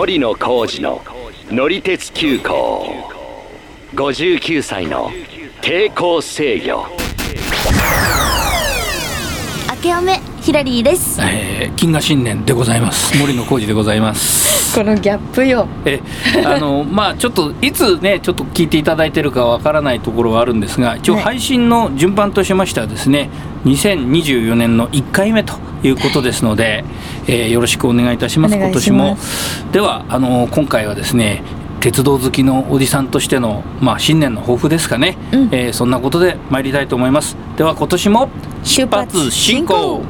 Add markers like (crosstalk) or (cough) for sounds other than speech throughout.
森野浩二の乗り鉄急行。59歳の抵抗制御。明けおめ。ヒラリーです。えー、金河新年でございます。森野浩二でございます。(laughs) このギャップよ。えあの (laughs) まあちょっといつねちょっと聞いていただいてるかわからないところはあるんですが一応はい。配信の順番としましてはですね2024年の1回目ということですので、えーよろしくお願いいたします。今年も。ではあの今回はですね鉄道好きのおじさんとしての、まあ、新年の抱負ですかね、うん。えーそんなことで参りたいと思います。では今年も出発進行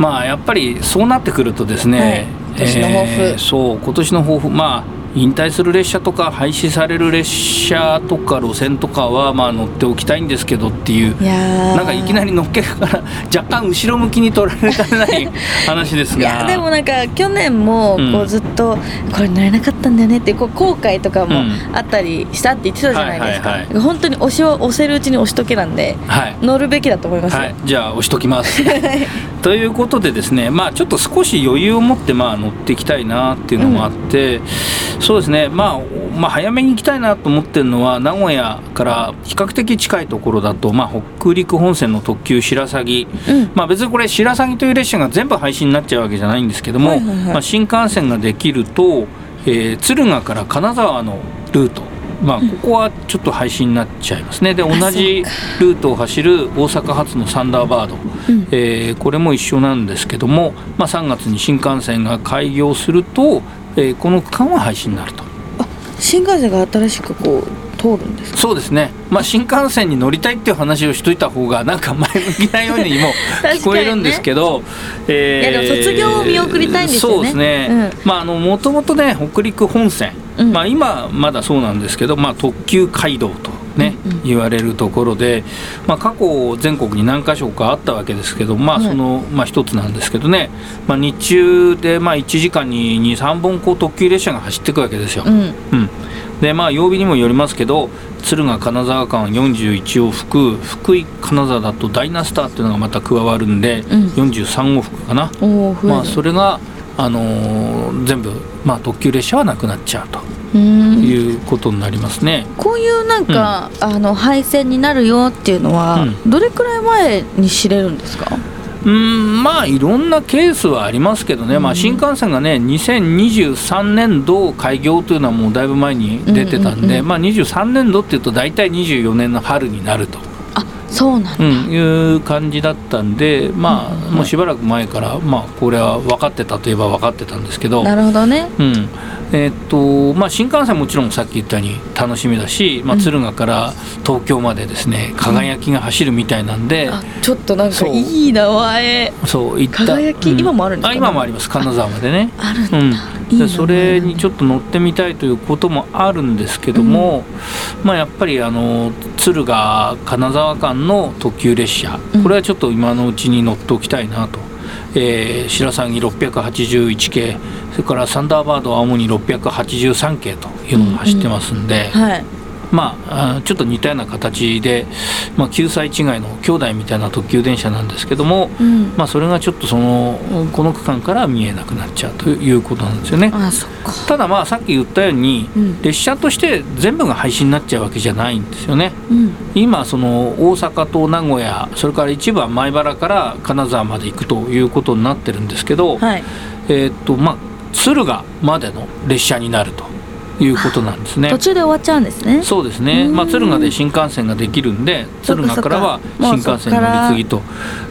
まあやっぱりそうなってくるとですね、はい。今年の抱負。えーそう今年の抱負。まあ引退する列車とか廃止される列車とか路線とかはまあ乗っておきたいんですけどっていうなんかいきなり乗っけから若干後ろ向きに取られかねない話ですが。いやでもなんか去年もこうずっとこれ乗れなかったんだよねってこう後悔とかもうん。あったりしたって言ってたじゃないですか、本当に押しを押せるうちに押しとけなんではい。乗るべきだと思いますよ、はい、じゃあ押しときます。(laughs) ということでですね、まあ、ちょっと少し余裕を持ってまあ乗っていきたいなっていうのもあって、そうですね、まあ、まあ早めに行きたいなと思ってるのは名古屋から比較的近いところだと、まあ、北陸本線の特急白鷺、うん。まあ、別にこれ白鷺という列車が全部廃止になっちゃうわけじゃないんですけども、はいはいはい。まあ、新幹線ができると、えー敦賀から金沢のルートまあ、ここはちょっと廃止になっちゃいますね。で同じルートを走る大阪発のサンダーバード、うん。えーこれも一緒なんですけども、まあ、3月に新幹線が開業すると、えーこの区間は廃止になると。あ新幹線が新しくこう通るんですか？そうですね、まあ、新幹線に乗りたいっていう話をしといた方がなんか前向きなようにも (laughs) 聞こえるんですけど、えいやでも卒業を見送りたいんですよね。そうですね、まああのもともとね北陸本線、うん。まあ、今まだそうなんですけど、まあ、特急街道とね、言われるところで、まあ、過去全国に何か所かあったわけですけどまあはい。その、まあ、一つなんですけどね、まあ、日中でまあ1時間に23本こう特急列車が走っていくわけですよ。うん。うん、でまあ曜日にもよりますけど敦賀金沢間41往復福井金沢だとダイナスターっていうのがまた加わるんで、うん。43往復かな、まあ、それが、あのー全部、まあ、特急列車はなくなっちゃうということになりますね。こういうなんか、あの廃線になるよっていうのは、うどれくらい前に知れるんですか？うんまあいろんなケースはありますけどね、まあ、新幹線がね2023年度開業というのはもうだいぶ前に出てたんで、うんうんうんまあ、23年度っていうと大体24年の春になると。あそうなんだ、うん、いう感じだったんで、まあ、うんもうしばらく前から、まあ、これは分かってたといえば分かってたんですけど、なるほどね。うん。えーっとまあ、新幹線はもちろんさっき言ったように楽しみだし、まあ、うん。敦賀から東京までですね輝きが走るみたいなんで、あちょっとなんかいい名前。そういった。輝き今もあるんですかね。あ今もあります。金沢までね。あるんだ、でそれにちょっと乗ってみたいということもあるんですけども、まあ、やっぱりあの敦賀金沢間の特急列車。うん。これはちょっと今のうちに乗っておきたいなと、えー白鷺681系。それからサンダーバード青森683系というのが走ってますんで、はいまああちょっと似たような形で、まあ、9歳違いの兄弟みたいな特急電車なんですけども、うん。まあ、それがちょっとそのこの区間から見えなくなっちゃうということなんですよね。ただまあさっき言ったように、うん。列車として全部が廃止になっちゃうわけじゃないんですよね。うん。今その大阪と名古屋それから一部は米原から金沢まで行くということになってるんですけど、はい。えーっとまあ敦賀までの列車になるということなんですね。途。中で終わっちゃうんですね。そうですね、うん。まあ、敦賀で新幹線ができるんで敦賀からは新幹線乗り継ぎと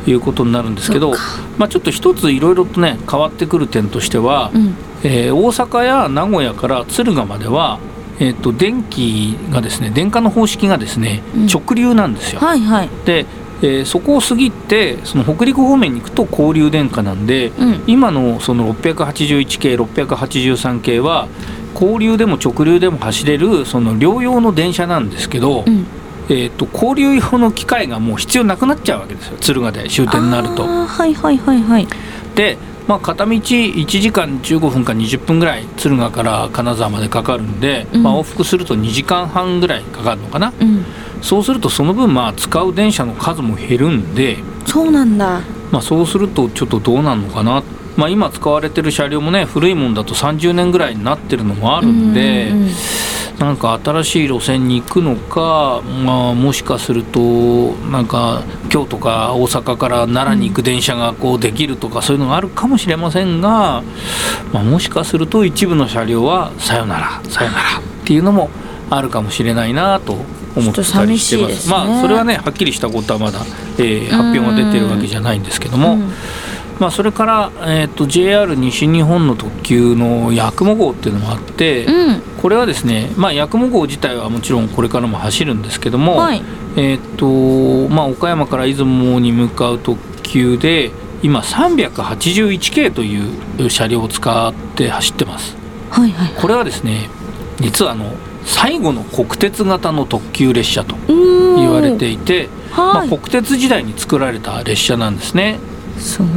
いうことになるんですけどまあ、ちょっと一ついろいろとね変わってくる点としては、うん。えー大阪や名古屋から敦賀までは、えー、と電気がですね電化の方式がですね、うん。直流なんですよ。はいはい。で、えーそこを過ぎてその北陸方面に行くと交流電化なんで、うん。今のその681系683系は交流でも直流でも走れるその両用の電車なんですけど、うん。えー、と交流用の機械がもう必要なくなっちゃうわけですよ。敦賀で終点になると。はいはいはいはい。で、まあ、片道1時間15分か20分ぐらい敦賀から金沢までかかるんで、うん。まあ、往復すると2時間半ぐらいかかるのかな。うん。そうするとその分まあ使う電車の数も減るんで、そうなんだ。まあ、そうするとちょっとどうなるのかな、まあ、今使われてる車両もね古いもんだと30年ぐらいになってるのもあるんで、うんうんなんか新しい路線に行くのか、まあ、もしかするとなんか京都か大阪から奈良に行く電車がこうできるとかそういうのがあるかもしれませんが、まあ、もしかすると一部の車両はさよならさよならっていうのもあるかもしれないなと思ったりしてま。ですすねまあそれはねはっきりしたことはまだ、えー発表が出てるわけじゃないんですけども。うんまあ、それから、えー、と JR 西日本の特急の八雲号っていうのがあって、うん。これはですね、まあ、八雲号自体はもちろんこれからも走るんですけども、はい。えーとまあ、岡山から出雲に向かう特急で今381系という車両を使って走ってます。はいはい。これはですね実はあの最後の国鉄型の特急列車と言言われていて、まあ、はい、国鉄時代に作られた列車なんですね。すごい。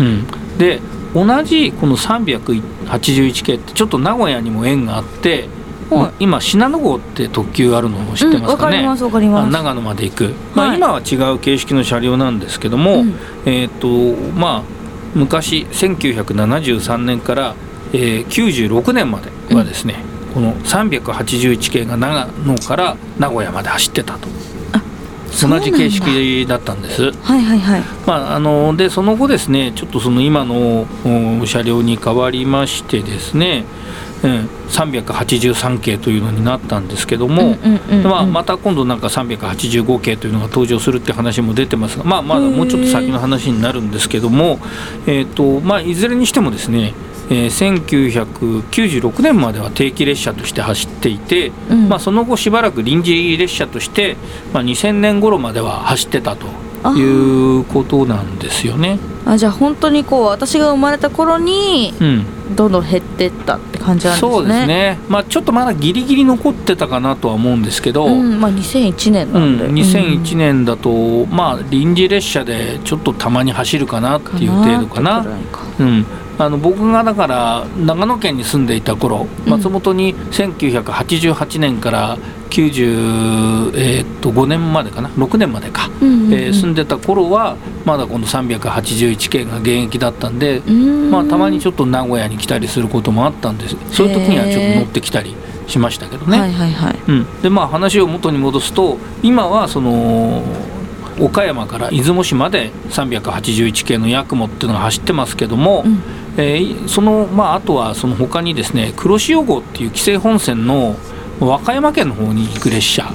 うん、で同じこの381系ってちょっと名古屋にも縁があって、はい。今信濃号って特急あるのを知ってますかね、うんわかりますわかります。あ長野まで行く、まあ、はい。今は違う形式の車両なんですけども、うん。えっ、とまあ昔1973年から、えー96年まではですね、この381系が長野から名古屋まで走ってたと同じ形式だったんです。はいはいはいまあ、あのでその後ですねちょっとその今のお車両に変わりましてですね、うん、383系というのになったんですけども、まあ、また今度なんか385系というのが登場するって話も出てますが、まあ、まだもうちょっと先の話になるんですけども、えーとまあ、いずれにしてもですねえー1996年までは定期列車として走っていて、うん。まあ、その後しばらく臨時列車として、まあ、2000年頃までは走ってたということなんですよね。あじゃあ本当にこう私が生まれた頃にうん。どんどん減ってったって感じなんですね。そうですね、まあ、ちょっとまだギリギリ残ってたかなとは思うんですけど、うん。まあ2001年うなんん。で、2001年だと、まあ、臨時列車でちょっとたまに走るかなっていう程度かな。うん、あの僕がだから長野県に住んでいた頃うん。松本に1988年から95、えーっと5年までかな6年までか、えー住んでた頃はまだこの381系が現役だったんで、うん。まあ、たまにちょっと名古屋に来たりすることもあったんです。そういう時にはちょっと乗ってきたりしましたけどね。はいはいはい。うん、でまあ話を元に戻すと今はその岡山から出雲市まで381系の八雲っていうのが走ってますけども、うんえーそのまああとはその他にですね黒潮号っていう紀勢本線の和歌山県の方に行く列車。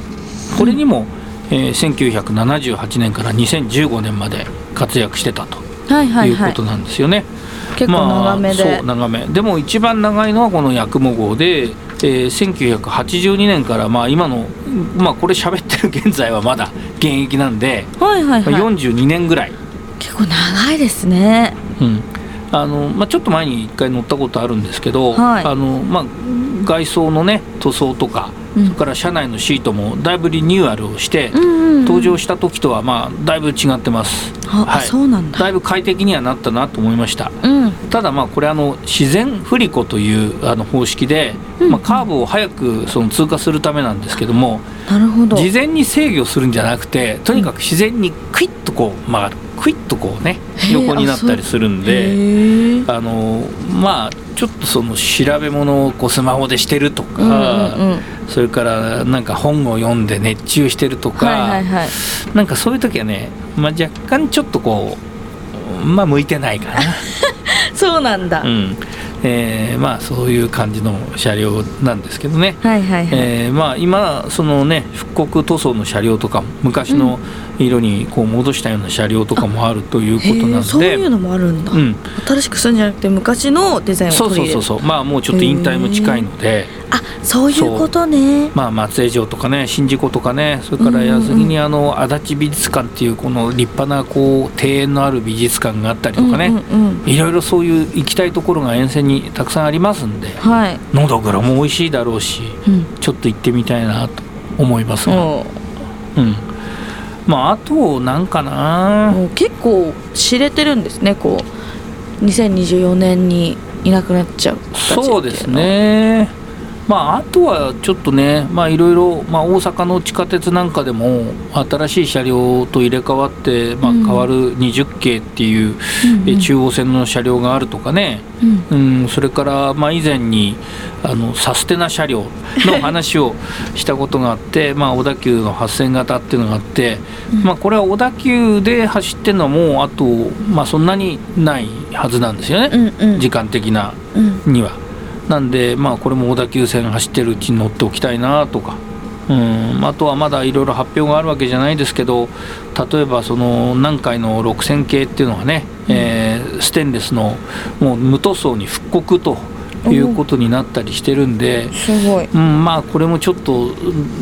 これにも、えー1978年から2015年まで活躍してたとはいうはい。ことなんですよね。結構長めで、まあ、そう長め。でも一番長いのはこの八雲号で、えー1982年からまあ今のまあこれ喋ってる現在はまだ現役なんで、はいはいはい、まあ42年ぐらい、結構長いですね。うんあのまあ、ちょっと前に一回乗ったことあるんですけど、はい。あのまあ、外装のね塗装とか、うん。それから車内のシートもだいぶリニューアルをして、うんうんうん。登場した時とはまあだいぶ違ってます。あ、はい。そうなんだ。だいぶ快適にはなったなと思いました。うん。ただまあこれあの自然振り子というあの方式で、うん。まあ、カーブを早くその通過するためなんですけどもなるほど。事前に制御するんじゃなくてとにかく自然にクイッとこう曲がる。クイッとこうね横になったりするんであのまあちょっとその調べ物をこうスマホでしてるとか、うんうんうん。それからなんか本を読んで熱中してるとか、はいはいはい。なんかそういう時はね、まあ、若干ちょっとこうまあ向いてないかな。(laughs) そうなんだ、うんえーまあそういう感じの車両なんですけどね、はいはいはい、えーまあ、今そのね復刻塗装の車両とかも昔の色にこう戻したような車両とかもあるということなへのでーそういうのもあるんだ、うん。新しくするんじゃなくて昔のデザインをそうそうそう。そうまあもうちょっと引退も近いので、あそういうことね。まあ、松江城とかね宍道湖とかねそれから安来にあの足立美術館っていうこの立派なこう庭園のある美術館があったりとかね、うんうんうん。いろいろそういう行きたいところが沿線にたくさんありますんではい、のどぐろも美味しいだろうしうん。ちょっと行ってみたいなと思いますが、もう。ん、まああとなんかうな結構知れてるんですねこう。2024年にいなくなっちゃうそうですねまあ、あとはちょっとね、まあ、いろいろ、まあ、大阪の地下鉄なんかでも新しい車両と入れ替わって、まあ、変わる20系っていう、うん、中央線の車両があるとかね、うん、うん、それから、まあ、以前にあのサステナ車両の話をしたことがあって (laughs) まあ小田急の8000型っていうのがあって、まあ、これは小田急で走ってるのはもうあと、まあ、そんなにないはずなんですよね、うんうん、時間的なには。なんで、まあ、これも小田急線走ってるうちに乗っておきたいなとか、うん、あとはまだいろいろ発表があるわけじゃないですけど例えばその南海の6000系っていうのはね、うん、えー、ステンレスのもう無塗装に復刻と。いうことになったりしてるんで、すごい、うん、まあこれもちょっと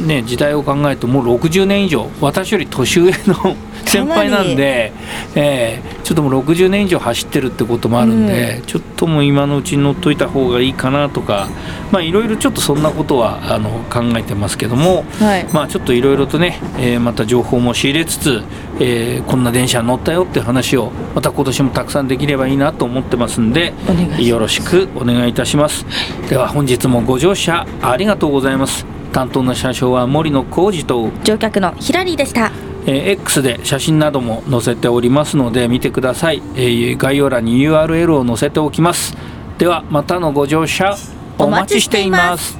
ね時代を考えるともう60年以上私より年上の (laughs) 先輩なんで、えー、ちょっともう60年以上走ってるってこともあるんで、うん、ちょっともう今のうちに乗っといた方がいいかなとかまあいろいろちょっとそんなことはあの考えてますけども、はい、まあちょっといろいろとね、えー、また情報も仕入れつつ、えー、こんな電車乗ったよって話をまた今年もたくさんできればいいなと思ってますんでよろしくお願いいたします。では本日もご乗車ありがとうございます。担当の車掌は森野浩二と乗客のヒラリーでしたえー、X で写真なども載せておりますので見てください、えー、概要欄に URL を載せておきます。ではまたのご乗車お待ちしています。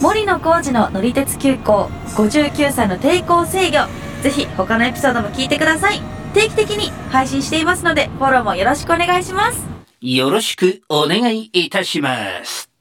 森野浩二の乗り鉄急行59歳の抵抗制御。ぜひ他のエピソードも聞いてください。定期的に配信していますのでフォローもよろしくお願いします。よろしくお願いいたします